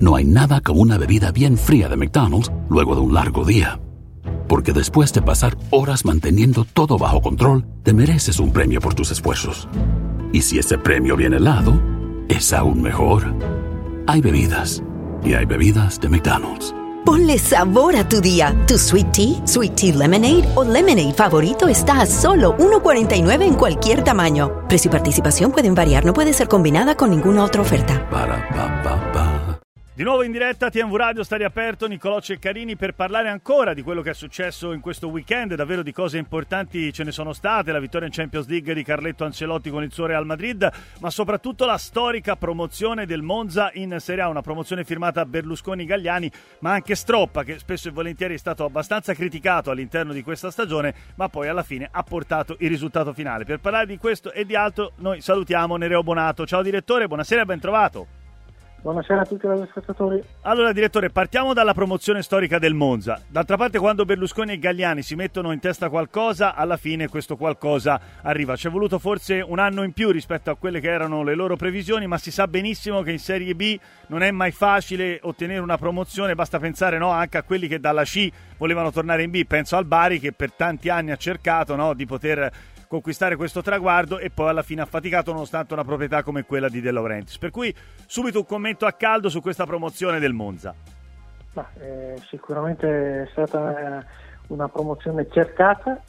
No hay nada como una bebida bien fría de McDonald's luego de un largo día. Porque después de pasar horas manteniendo todo bajo control, te mereces un premio por tus esfuerzos. Y si ese premio viene helado, es aún mejor. Hay bebidas. Y hay bebidas de McDonald's. Ponle sabor a tu día. Tu sweet tea, sweet tea lemonade o lemonade favorito está a solo 1.49 en cualquier tamaño. Precio y participación pueden variar, no puede ser combinada con ninguna otra oferta. Para pa pa pa. Di nuovo in diretta TMV Radio sta riaperto Nicolò Ceccarini per parlare ancora di quello che è successo in questo weekend, davvero di cose importanti ce ne sono state, la vittoria in Champions League di Carletto Ancelotti con il suo Real Madrid, ma soprattutto la storica promozione del Monza in Serie A, una promozione firmata Berlusconi-Gagliani, ma anche Stroppa che spesso e volentieri è stato abbastanza criticato all'interno di questa stagione, ma poi alla fine ha portato il risultato finale. Per parlare di questo e di altro noi salutiamo Nereo Bonato. Ciao direttore, buonasera e ben trovato. Buonasera a tutti gli ascoltatori. Allora, direttore, partiamo dalla promozione storica del Monza. D'altra parte, quando Berlusconi e Gagliani si mettono in testa qualcosa, alla fine questo qualcosa arriva. Ci è voluto forse un anno in più rispetto a quelle che erano le loro previsioni, ma si sa benissimo che in Serie B non è mai facile ottenere una promozione. Basta pensare no, anche a quelli che dalla C volevano tornare in B. Penso al Bari che per tanti anni ha cercato no, di poter conquistare questo traguardo e poi alla fine ha faticato nonostante una proprietà come quella di De Laurentiis. Per cui subito un commento a caldo su questa promozione del Monza. Ma, eh, sicuramente è stata una promozione cercata,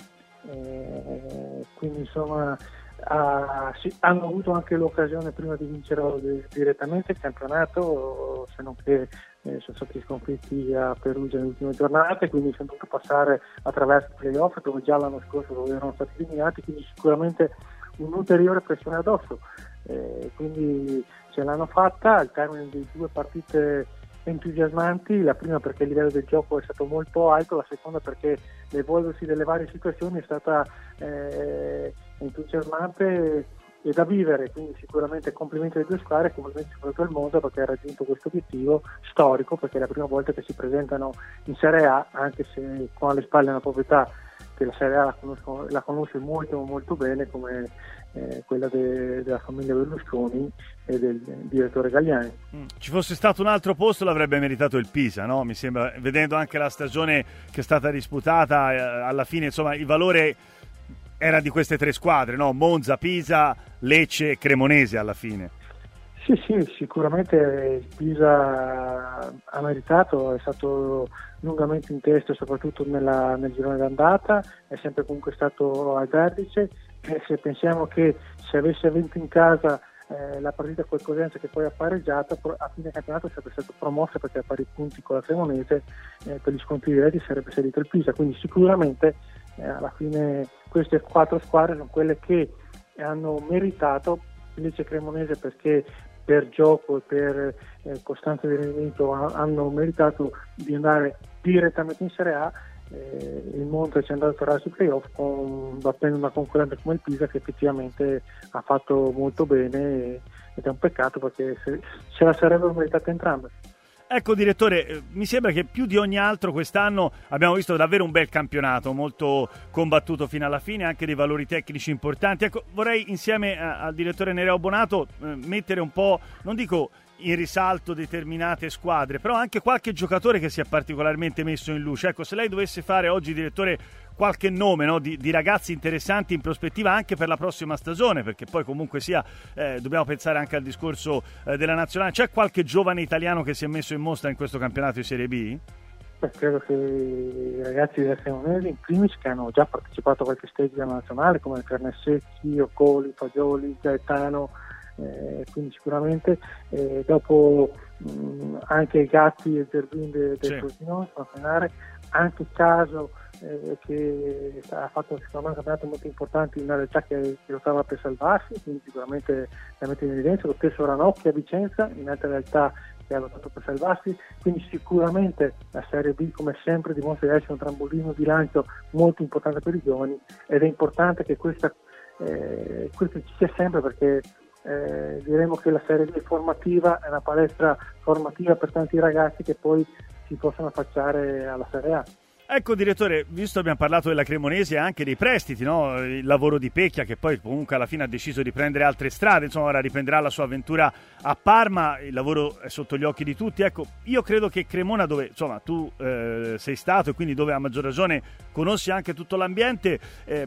eh, quindi insomma ha, sì, hanno avuto anche l'occasione prima di vincere direttamente il campionato, se non che eh, sono stati sconfitti a Perugia nelle ultime giornate, quindi sono dovuto passare attraverso i playoff dove già l'anno scorso dove erano stati eliminati, quindi sicuramente un'ulteriore pressione addosso. Eh, quindi ce l'hanno fatta al termine di due partite entusiasmanti, la prima perché il livello del gioco è stato molto alto, la seconda perché l'evolversi delle varie situazioni è stata eh, entusiasmante e da vivere, quindi sicuramente complimenti alle due squadre e complimenti soprattutto al Monza perché ha raggiunto questo obiettivo storico perché è la prima volta che si presentano in Serie A anche se con alle spalle una proprietà che la Serie A la, conosco, la conosce molto molto bene come eh, quella de, della famiglia Berlusconi e del direttore Gagliani. Mm. Ci fosse stato un altro posto l'avrebbe meritato il Pisa, no? mi sembra, vedendo anche la stagione che è stata disputata, eh, alla fine insomma il valore era di queste tre squadre, no? Monza, Pisa, Lecce e Cremonese alla fine. Sì, sì, sicuramente Pisa ha meritato, è stato lungamente in testa soprattutto nella, nel girone d'andata, è sempre comunque stato al vertice se pensiamo che se avesse vinto in casa eh, la partita col Cosenza che poi ha pareggiato, a fine campionato sarebbe stato promosso perché a pari punti con la Cremonese eh, per gli scontri diretti sarebbe salito il Pisa, quindi sicuramente eh, alla fine queste quattro squadre sono quelle che hanno meritato invece Cremonese perché per gioco e per eh, costanza di rendimento hanno meritato di andare direttamente in Serie A eh, il Monte ci è andato a sui playoff con, battendo una concorrente come il Pisa che effettivamente ha fatto molto bene ed è un peccato perché se, se la sarebbero meritate entrambe. Ecco direttore, eh, mi sembra che più di ogni altro quest'anno abbiamo visto davvero un bel campionato, molto combattuto fino alla fine, anche dei valori tecnici importanti. Ecco, vorrei insieme al direttore Nereo Bonato eh, mettere un po', non dico in risalto determinate squadre, però anche qualche giocatore che si è particolarmente messo in luce. Ecco, se lei dovesse fare oggi, direttore, qualche nome no, di, di, ragazzi interessanti in prospettiva anche per la prossima stagione, perché poi comunque sia, eh, dobbiamo pensare anche al discorso eh, della nazionale. C'è qualche giovane italiano che si è messo in mostra in questo campionato di Serie B? Beh, credo che i ragazzi del Cremonese, in primis, che hanno già partecipato a qualche stage della nazionale, come Carnesecchi, Ocoli, Fagioli, Gaetano, eh, quindi sicuramente eh, dopo mh, anche i Gatti e Zerbin del de sì. Frosinone, anche il caso eh, che ha fatto secondo me un campionato molto importante in una realtà che, che lottava per salvarsi, quindi sicuramente la mette in evidenza, lo stesso Ranocchi a Vicenza, in altre realtà che ha lottato per salvarsi, quindi sicuramente la Serie B come sempre dimostra di essere un trampolino di lancio molto importante per i giovani ed è importante che questa, eh, questo ci sia sempre perché eh, diremo che la Serie B formativa è una palestra formativa per tanti ragazzi che poi si possono affacciare alla Serie A. Ecco direttore, visto che abbiamo parlato della Cremonese e anche dei prestiti, no? il lavoro di Pecchia che poi comunque alla fine ha deciso di prendere altre strade, insomma ora riprenderà la sua avventura a Parma, il lavoro è sotto gli occhi di tutti, ecco io credo che Cremona dove insomma tu eh, sei stato e quindi dove a maggior ragione conosci anche tutto l'ambiente, eh,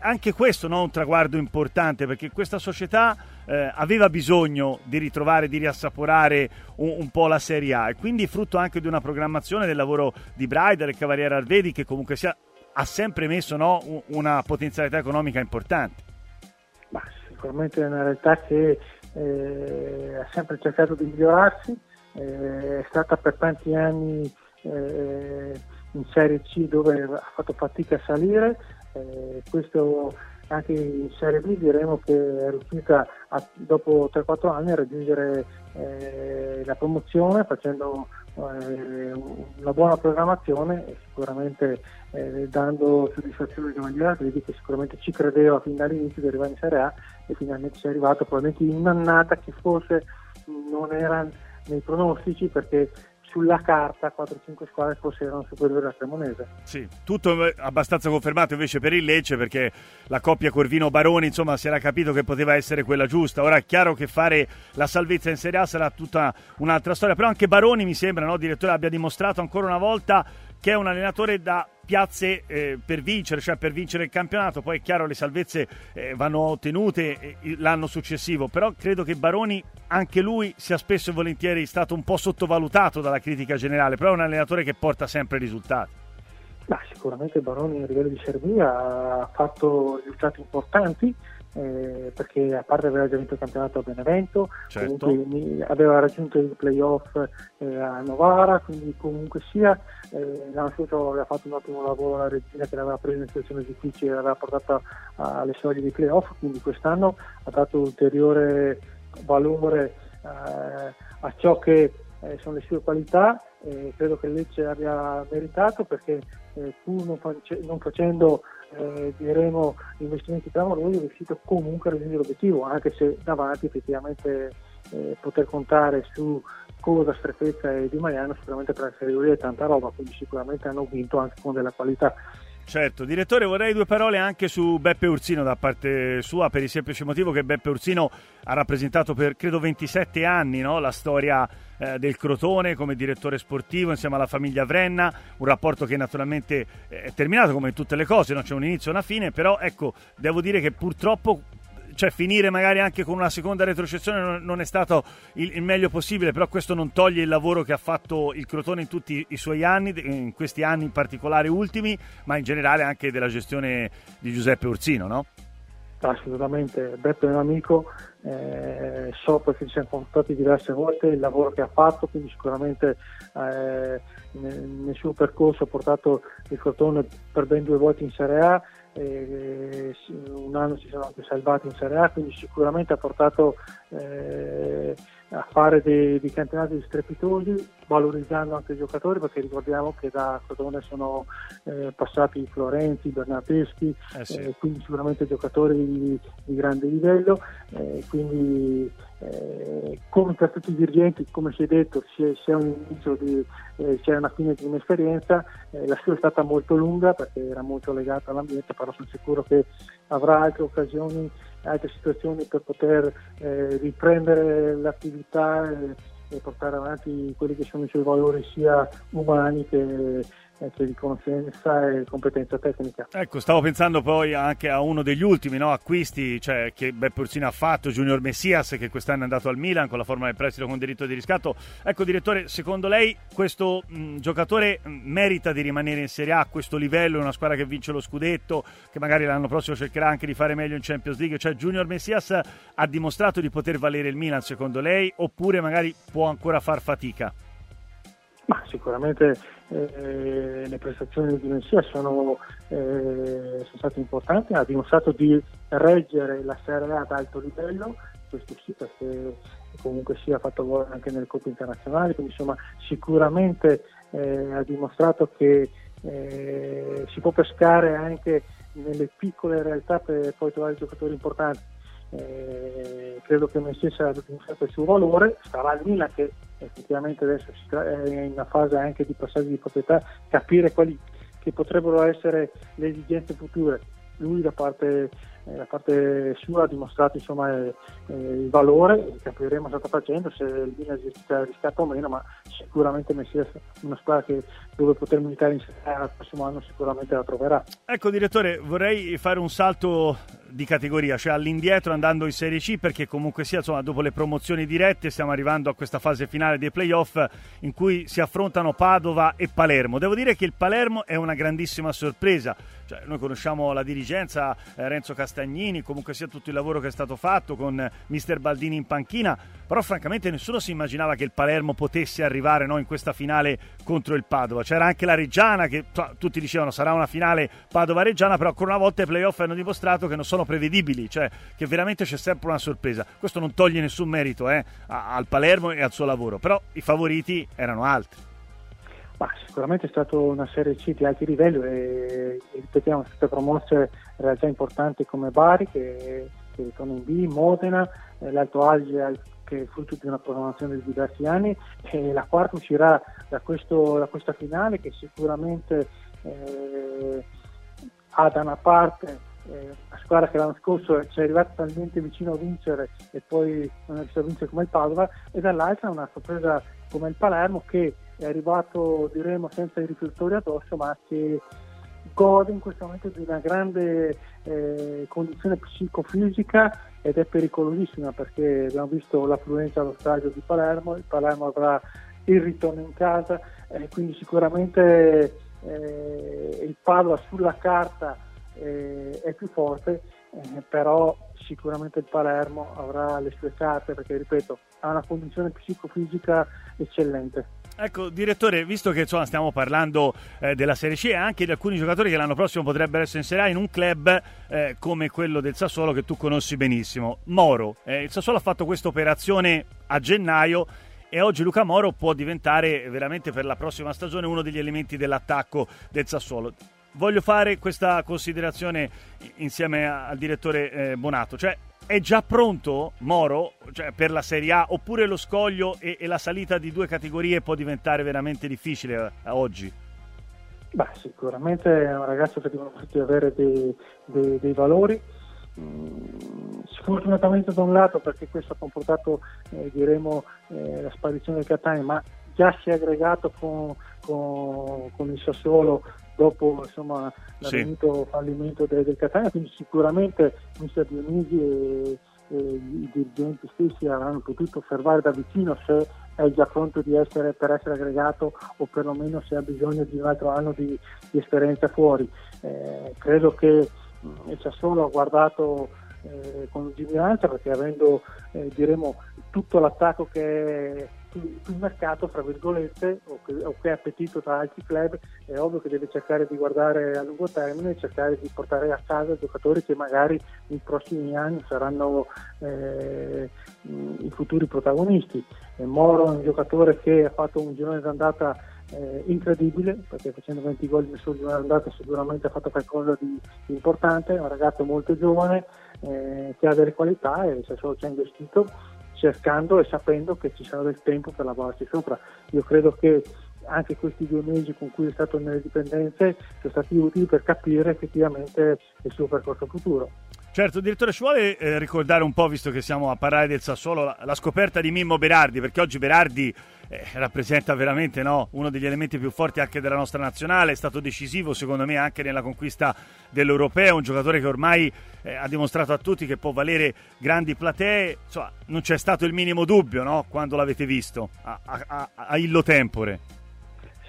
anche questo no, è un traguardo importante perché questa società eh, aveva bisogno di ritrovare, di riassaporare un, un, po' la Serie A e quindi frutto anche di una programmazione del lavoro di Braida, del Cavaliere Arvedi che comunque sia, ha sempre messo no, una potenzialità economica importante. Ma sicuramente è una realtà che eh, ha sempre cercato di migliorarsi, eh, è stata per tanti anni eh, in Serie C dove ha fatto fatica a salire, eh, questo anche in Serie B diremo che è riuscita a, dopo 3-4 anni a raggiungere eh, la promozione facendo eh, una buona programmazione e sicuramente eh, dando soddisfazione ai cavalieri che sicuramente ci credeva fin dall'inizio di arrivare in Serie A e finalmente si è arrivato. Probabilmente in un'annata che forse non era nei pronostici perché sulla carta 4-5 squadre forse erano superiori alla Cremonese. Sì, tutto abbastanza confermato invece per il Lecce perché la coppia Corvino-Baroni insomma si era capito che poteva essere quella giusta. Ora è chiaro che fare la salvezza in Serie A sarà tutta un'altra storia, però anche Baroni mi sembra, no, direttore, abbia dimostrato ancora una volta che è un allenatore da piazze eh, per vincere, cioè per vincere il campionato. Poi è chiaro le salvezze eh, vanno ottenute eh, l'anno successivo, però credo che Baroni, anche lui, sia spesso e volentieri stato un po' sottovalutato dalla critica generale, però è un allenatore che porta sempre risultati. Ma sicuramente Baroni a livello di Serbia ha fatto risultati importanti, eh, perché a parte aver già vinto il campionato a Benevento, certo. comunque aveva raggiunto il playoff eh, a Novara, quindi comunque sia eh, l'anno scorso aveva fatto un ottimo lavoro la regina che l'aveva presa in situazioni difficili e l'aveva portata alle soglie di playoff, quindi quest'anno ha dato ulteriore valore eh, a ciò che eh, sono le sue qualità e credo che Lecce abbia meritato perché eh, pur non, face- non facendo eh, diremo investimenti clamorosi è riuscito comunque a raggiungere l'obiettivo anche se davanti effettivamente eh, poter contare su Cosa, Strefezza e Di Mariano sicuramente per la categoria è tanta roba quindi sicuramente hanno vinto anche con della qualità Certo, direttore, vorrei due parole anche su Beppe Ursino da parte sua, per il semplice motivo che Beppe Ursino ha rappresentato per credo 27 anni no? la storia eh, del Crotone come direttore sportivo insieme alla famiglia Vrenna, un rapporto che naturalmente è terminato come in tutte le cose, no? c'è un inizio e una fine, però ecco, devo dire che purtroppo cioè finire magari anche con una seconda retrocessione non, è stato il, il, meglio possibile, però questo non toglie il lavoro che ha fatto il Crotone in tutti i suoi anni, in questi anni in particolare ultimi, ma in generale anche della gestione di Giuseppe Ursino, no? Assolutamente, Beppe è un amico, eh, so perché ci siamo confrontati diverse volte il lavoro che ha fatto, quindi sicuramente eh, nel, nel, suo percorso ha portato il Crotone per ben due volte in Serie A, eh, un anno si sono anche salvati in Serie A, quindi sicuramente ha portato eh, a fare dei, dei, campionati strepitosi, valorizzando anche i giocatori, perché ricordiamo che da Crotone sono eh, passati Florenzi, Bernateschi, eh sì. Eh, quindi sicuramente giocatori di, di grande livello, eh, quindi eh, come per tutti i dirigenti, come si è detto, c'è, c'è un inizio di, eh, c'è una fine di un'esperienza, eh, la sua è stata molto lunga perché era molto legata all'ambiente, però sono sicuro che avrà altre occasioni, altre situazioni per poter eh, riprendere l'attività portare avanti quelli che sono i suoi valori sia umani che che di conoscenza e competenza tecnica. Ecco, stavo pensando poi anche a uno degli ultimi no, acquisti cioè, che Beppe ha fatto, Junior Messias, che quest'anno è andato al Milan con la forma del prestito con diritto di riscatto. Ecco, direttore, secondo lei questo mh, giocatore merita di rimanere in Serie A a questo livello, una squadra che vince lo scudetto, che magari l'anno prossimo cercherà anche di fare meglio in Champions League? Cioè, Junior Messias ha dimostrato di poter valere il Milan, secondo lei, oppure magari può ancora far fatica? Ma sicuramente eh, le prestazioni di Messia sono, eh, sono, state importanti, ha dimostrato di reggere la Serie A ad alto livello, questo sì perché comunque sì ha fatto gol anche nelle coppe internazionali, quindi insomma sicuramente eh, ha dimostrato che eh, si può pescare anche nelle piccole realtà per poi trovare giocatori importanti. Eh, credo che Messi abbia dimostrato il suo valore, sarà il Milan che effettivamente adesso è in una fase anche di passaggio di proprietà, capire quali che potrebbero essere le esigenze future. Lui da parte la parte sua ha dimostrato insomma, eh, eh, il valore, capiremo cosa sta facendo, se il Milan riscatta o meno, ma sicuramente Messias una squadra che dove poter militare in Serie A il prossimo anno sicuramente la troverà. Ecco direttore, vorrei fare un salto di categoria, cioè all'indietro andando in Serie C perché comunque sia insomma, dopo le promozioni dirette stiamo arrivando a questa fase finale dei playoff in cui si affrontano Padova e Palermo. Devo dire che il Palermo è una grandissima sorpresa, cioè, noi conosciamo la dirigenza, eh, Renzo Castagnini, comunque sia tutto il lavoro che è stato fatto con mister Baldini in panchina, però francamente nessuno si immaginava che il Palermo potesse arrivare no, in questa finale contro il Padova. C'era anche la Reggiana che tutti dicevano sarà una finale Padova-Reggiana, però ancora una volta i playoff hanno dimostrato che non sono prevedibili, cioè che veramente c'è sempre una sorpresa. Questo non toglie nessun merito eh, al Palermo e al suo lavoro, però i favoriti erano altri. Ma sicuramente è stata una serie C di alti livelli e, ripetiamo, state promosse realtà importanti come Bari che, che ritorna in B, Modena, eh, l'Alto Adige che è frutto di una programmazione di diversi anni e la quarta uscirà da, questo, da questa finale che sicuramente eh, ha da una parte eh, una squadra che l'anno scorso ci è arrivata talmente vicino a vincere e poi non è riuscita a vincere come il Padova e dall'altra una sorpresa come il Palermo che è arrivato diremo senza i riflettori addosso ma che gode in questo momento di una grande eh, condizione psicofisica ed è pericolosissima perché abbiamo visto l'affluenza allo stadio di Palermo, il Palermo avrà il ritorno in casa, eh, quindi sicuramente eh, il Padova sulla carta eh, è più forte, eh, però sicuramente il Palermo avrà le sue carte perché ripeto ha una condizione psicofisica eccellente. Ecco, direttore, visto che insomma, stiamo parlando eh, della Serie C e anche di alcuni giocatori che l'anno prossimo potrebbero essere in Serie A in un club eh, come quello del Sassuolo che tu conosci benissimo, Moro. Eh, il Sassuolo ha fatto questa operazione a gennaio e oggi Luca Moro può diventare veramente per la prossima stagione uno degli elementi dell'attacco del Sassuolo. Voglio fare questa considerazione insieme al direttore eh, Bonato, cioè è già pronto Moro cioè, per la Serie A oppure lo scoglio e, e, la salita di due categorie può diventare veramente difficile eh, oggi? Beh, sicuramente è un ragazzo che deve avere dei, dei, dei valori. Mm, sfortunatamente da un lato perché questo ha comportato eh, diremo, eh, la sparizione del Catania, ma già si è aggregato con, con, con il Sassuolo dopo insomma, l'avvenuto sì. fallimento del, del, Catania, quindi sicuramente Mister Dionisi e, e, i dirigenti stessi avranno potuto osservare da vicino se è già pronto essere, per essere aggregato o perlomeno se ha bisogno di un altro anno di, di esperienza fuori. Eh, credo che mm, il Sassuolo ha guardato eh, con lungimiranza perché avendo eh, diremo tutto l'attacco che sul mercato, fra virgolette, o che, o che, appetito tra altri club, è ovvio che deve cercare di guardare a lungo termine cercare di portare a casa giocatori che magari nei prossimi anni saranno eh, i futuri protagonisti. E Moro è un giocatore che ha fatto un girone d'andata eh, incredibile perché facendo 20 gol nel suo girone d'andata sicuramente ha fatto qualcosa di, di importante, è un ragazzo molto giovane eh, che ha delle qualità e se solo ci ha investito cercando e sapendo che ci sarà del tempo per lavorarci sopra. Io credo che anche questi due mesi con cui è stato nelle dipendenze sono stati utili per capire effettivamente il suo percorso futuro. Certo, direttore, ci vuole eh, ricordare un po', visto che siamo a parlare del Sassuolo, la, la scoperta di Mimmo Berardi, perché oggi Berardi eh, rappresenta veramente no, uno degli elementi più forti anche della nostra nazionale, è stato decisivo secondo me anche nella conquista dell'Europeo, un giocatore che ormai eh, ha dimostrato a tutti che può valere grandi platee, insomma non c'è stato il minimo dubbio no, quando l'avete visto a, a, a Illo Tempore.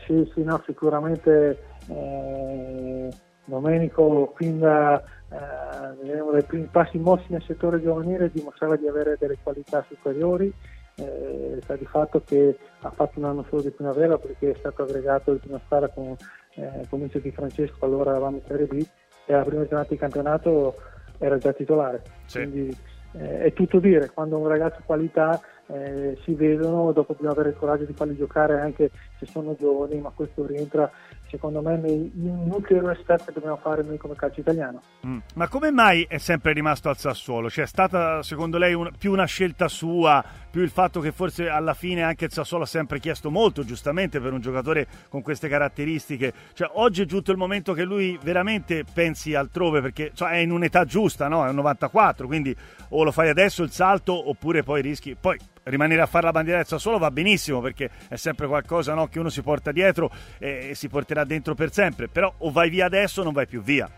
Sì, sì, no, sicuramente eh, Domenico fin da eh, dai primi passi mossi nel settore giovanile dimostrava di avere delle qualità superiori eh, sta di fatto che ha fatto un anno solo di primavera perché è stato aggregato il prima squadra con, eh, con Di Francesco, allora eravamo in Serie B e alla prima giornata di campionato era già titolare. Sì. Quindi eh, è tutto dire, quando un ragazzo qualità eh, si vedono, dopo bisogna avere il coraggio di farli giocare anche se sono giovani, ma questo rientra secondo me nei nuclei step che dobbiamo fare noi come calcio italiano. Mm. Ma come mai è sempre rimasto al Sassuolo? Cioè è stata secondo lei un, più una scelta sua, più il fatto che forse alla fine anche il Sassuolo ha sempre chiesto molto, giustamente per un giocatore con queste caratteristiche. Cioè oggi è giunto il momento che lui veramente pensi altrove perché cioè, è in un'età giusta, no? È un 94, quindi o lo fai adesso il salto oppure poi rischi. Poi rimanere a fare la bandiera del Sassuolo va benissimo perché è sempre qualcosa no, che uno si porta dietro e, si porterà dentro per sempre, però o vai via adesso o non vai più via.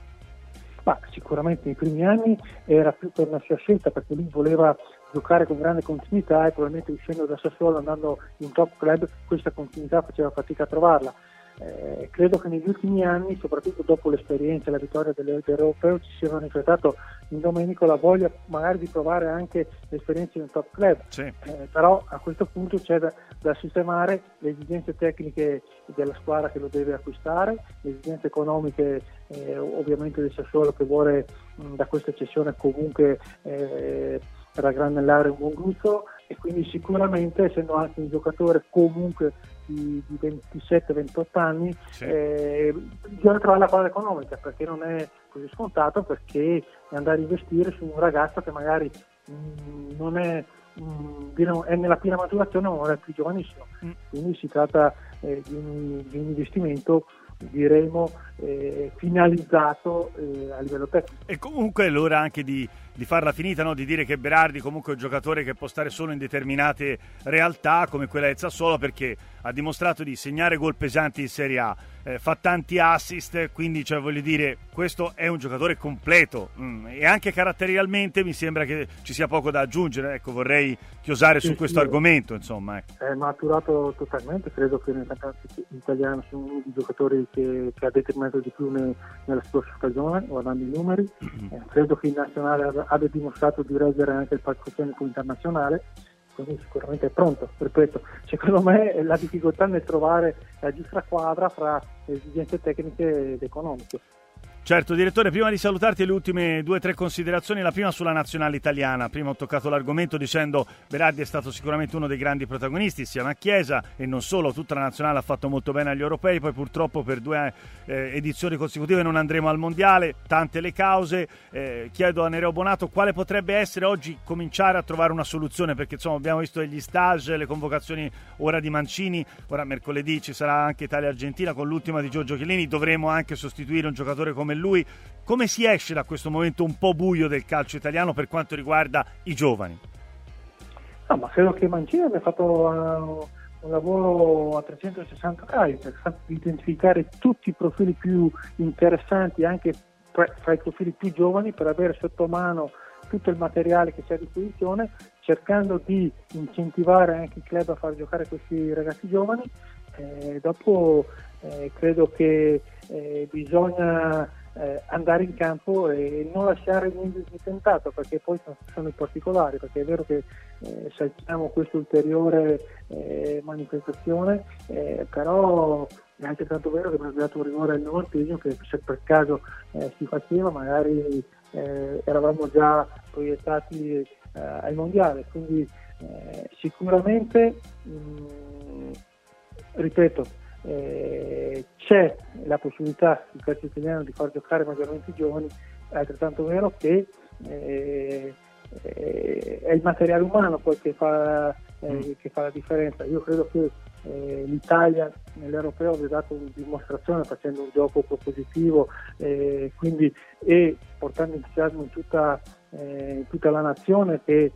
Ma sicuramente nei primi anni era più per una sua scelta perché lui voleva giocare con grande continuità e probabilmente uscendo da Sassuolo andando in top club questa continuità faceva fatica a trovarla eh, credo che negli ultimi anni, soprattutto dopo l'esperienza e la vittoria dell'Europeo, ci sia manifestato in Domenico la voglia magari di provare anche l'esperienza in un top club. Sì. Eh, però a questo punto c'è da, da, sistemare le esigenze tecniche della squadra che lo deve acquistare, le esigenze economiche eh, ovviamente del Sassuolo che vuole mh, da questa cessione comunque eh, raggranellare un buon gusto e quindi sicuramente essendo anche un giocatore comunque di, di 27-28 anni sì. eh, bisogna trovare la base economica perché non è così scontato perché andare a investire su un ragazzo che magari mh, mm, non è, mh, mm, è nella piena maturazione ma è più giovanissimo mm. quindi si tratta eh, di, un, di, un, investimento diremo eh, finalizzato eh, a livello tecnico e comunque è l'ora anche di di farla finita, no? di dire che Berardi comunque è un giocatore che può stare solo in determinate realtà come quella del Sassuolo perché ha dimostrato di segnare gol pesanti in Serie A, eh, fa tanti assist, quindi cioè, voglio dire, questo è un giocatore completo mm, e anche caratterialmente mi sembra che ci sia poco da aggiungere, ecco, vorrei chiosare sì, su questo sì, argomento. Insomma, ecco. È maturato totalmente, credo che nel campionato italiano sia uno dei giocatori che, che, ha determinato di più ne, nella scorsa stagione, guardando i numeri, mm-hmm. eh, credo che in nazionale abbia dimostrato di reggere anche il palcoscenico internazionale, quindi sicuramente è pronto. Ripeto, secondo me la difficoltà nel trovare la giusta quadra fra esigenze tecniche ed economiche. Certo, direttore, prima di salutarti le ultime due o tre considerazioni, la prima sulla nazionale italiana. Prima ho toccato l'argomento dicendo Berardi è stato sicuramente uno dei grandi protagonisti insieme a Chiesa e non solo, tutta la nazionale ha fatto molto bene agli europei, poi purtroppo per due eh, edizioni consecutive non andremo al mondiale, tante le cause. Eh, chiedo a Nereo Bonato quale potrebbe essere oggi cominciare a trovare una soluzione, perché insomma abbiamo visto gli stage, le convocazioni ora di Mancini, ora mercoledì ci sarà anche Italia-Argentina con l'ultima di Giorgio Chiellini, dovremo anche sostituire un giocatore come lui. Come si esce da questo momento un po' buio del calcio italiano per quanto riguarda i giovani? No, ma credo che Mancini abbia fatto uh, un lavoro a 360 gradi per identificare tutti i profili più interessanti anche fra i profili più giovani per avere sotto mano tutto il materiale che c'è a disposizione, cercando di incentivare anche i club a far giocare questi ragazzi giovani. Eh, dopo eh, credo che eh, bisogna eh, andare in campo e non lasciare niente di tentato perché poi sono i particolari, perché è vero che eh, saltiamo questa ulteriore eh, manifestazione, eh, però è anche tanto vero che abbiamo dato un rigore al Nortegno che se per caso eh, si faceva magari eh, eravamo già proiettati al mondiale, quindi sicuramente mh, mm, ripeto eh, c'è la possibilità il calcio italiano di far giocare maggiormente i giovani, è altrettanto vero che eh, eh, è il materiale umano poi che fa, eh, mm. che fa la differenza. Io credo che eh, l'Italia nell'Europeo abbia dato una dimostrazione facendo un gioco propositivo quindi, e portando entusiasmo in tutta, in tutta la nazione che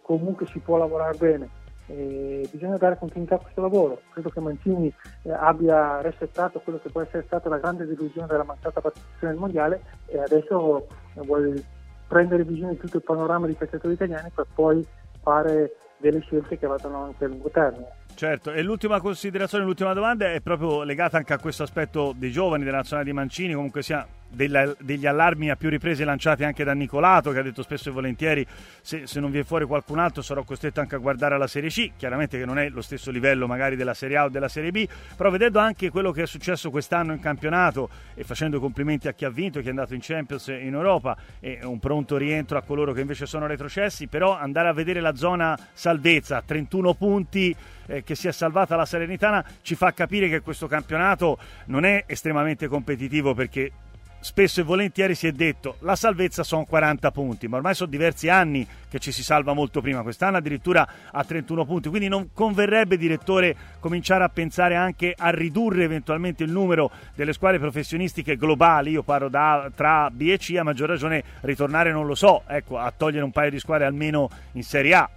comunque si può lavorare bene eh, bisogna dare continuità a questo lavoro. Credo che Mancini eh, abbia resettato quello che può essere stata la grande delusione della mancata partecipazione al mondiale e adesso eh, vuole prendere visione di tutto il panorama dei calciatori italiani per poi fare delle scelte che vadano anche a lungo termine. Certo, e l'ultima considerazione, l'ultima domanda è proprio legata anche a questo aspetto dei giovani della nazionale di Mancini, comunque sia della, degli allarmi a più riprese lanciati anche da Nicolato, che ha detto spesso e volentieri se, se, non viene fuori qualcun altro sarò costretto anche a guardare la Serie C, chiaramente che non è lo stesso livello magari della Serie A o della Serie B, però vedendo anche quello che è successo quest'anno in campionato e facendo complimenti a chi ha vinto, chi è andato in Champions in Europa e un pronto rientro a coloro che invece sono retrocessi, però andare a vedere la zona salvezza, 31 punti eh, che si è salvata la Salernitana ci fa capire che questo campionato non è estremamente competitivo perché spesso e volentieri si è detto la salvezza sono 40 punti, ma ormai sono diversi anni che ci si salva molto prima, quest'anno addirittura a 31 punti, quindi non converrebbe direttore cominciare a pensare anche a ridurre eventualmente il numero delle squadre professionistiche globali, io parlo da, tra B e C, a maggior ragione ritornare non lo so, ecco, a togliere un paio di squadre almeno in Serie A.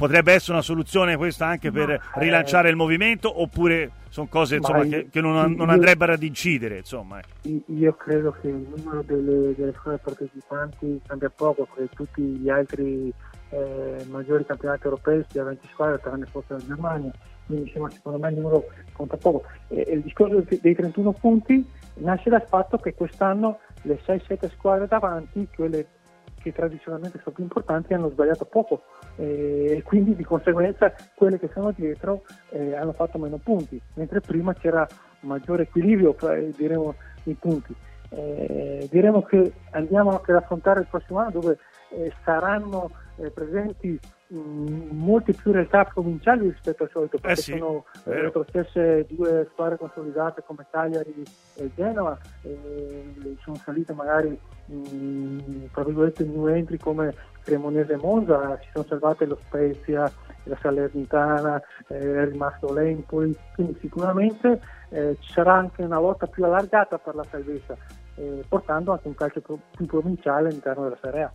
Potrebbe essere una soluzione questa anche per eh, rilanciare il movimento oppure sono cose insomma, che, che, non, non andrebbero ad incidere. Insomma. Io credo che il numero delle, delle squadre partecipanti cambia poco, che tutti gli altri eh, maggiori campionati europei sia 20 squadre, tranne forse la Germania, quindi insomma, secondo me il numero conta poco. E, e il discorso dei 31 punti nasce dal fatto che quest'anno le 6-7 squadre davanti, quelle che tradizionalmente sono più importanti, hanno sbagliato poco e quindi di conseguenza quelle che sono dietro eh, hanno fatto meno punti, mentre prima c'era maggiore equilibrio diremo, i punti. Eh, diremo che andiamo anche ad affrontare il prossimo anno dove eh, saranno eh, presenti molte più realtà provinciali rispetto al solito perché eh sì, sono eh, retrocesse due squadre consolidate come Cagliari e Genova sono salite magari mh, tra virgolette new entry come Cremonese e Monza si sono salvate lo Spezia la Salernitana eh, è rimasto l'Empoli quindi sicuramente eh, ci sarà anche una lotta più allargata per la salvezza eh, portando anche un calcio più provinciale all'interno della Serie A